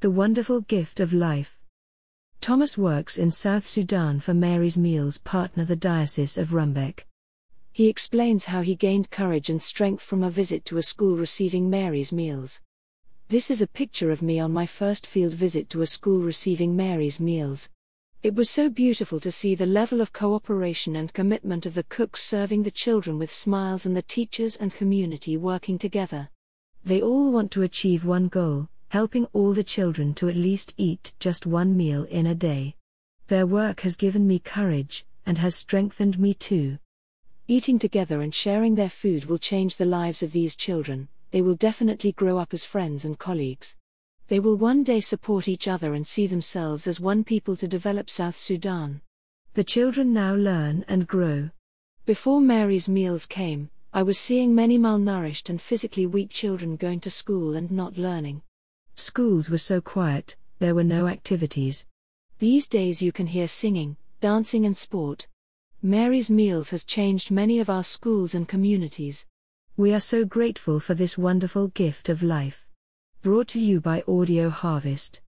The wonderful gift of life. Thomas works in South Sudan for Mary's Meals partner, the Diocese of Rumbek. He explains how he gained courage and strength from a visit to a school receiving Mary's Meals. This is a picture of me on my first field visit to a school receiving Mary's Meals. It was so beautiful to see the level of cooperation and commitment of the cooks serving the children with smiles and the teachers and community working together. They all want to achieve one goal helping all the children to at least eat just one meal in a day. Their work has given me courage, and has strengthened me too. Eating together and sharing their food will change the lives of these children, they will definitely grow up as friends and colleagues. They will one day support each other and see themselves as one people to develop South Sudan. The children now learn and grow. Before Mary's meals came, I was seeing many malnourished and physically weak children going to school and not learning. Schools were so quiet, there were no activities. These days you can hear singing, dancing, and sport. Mary's Meals has changed many of our schools and communities. We are so grateful for this wonderful gift of life. Brought to you by Audio Harvest.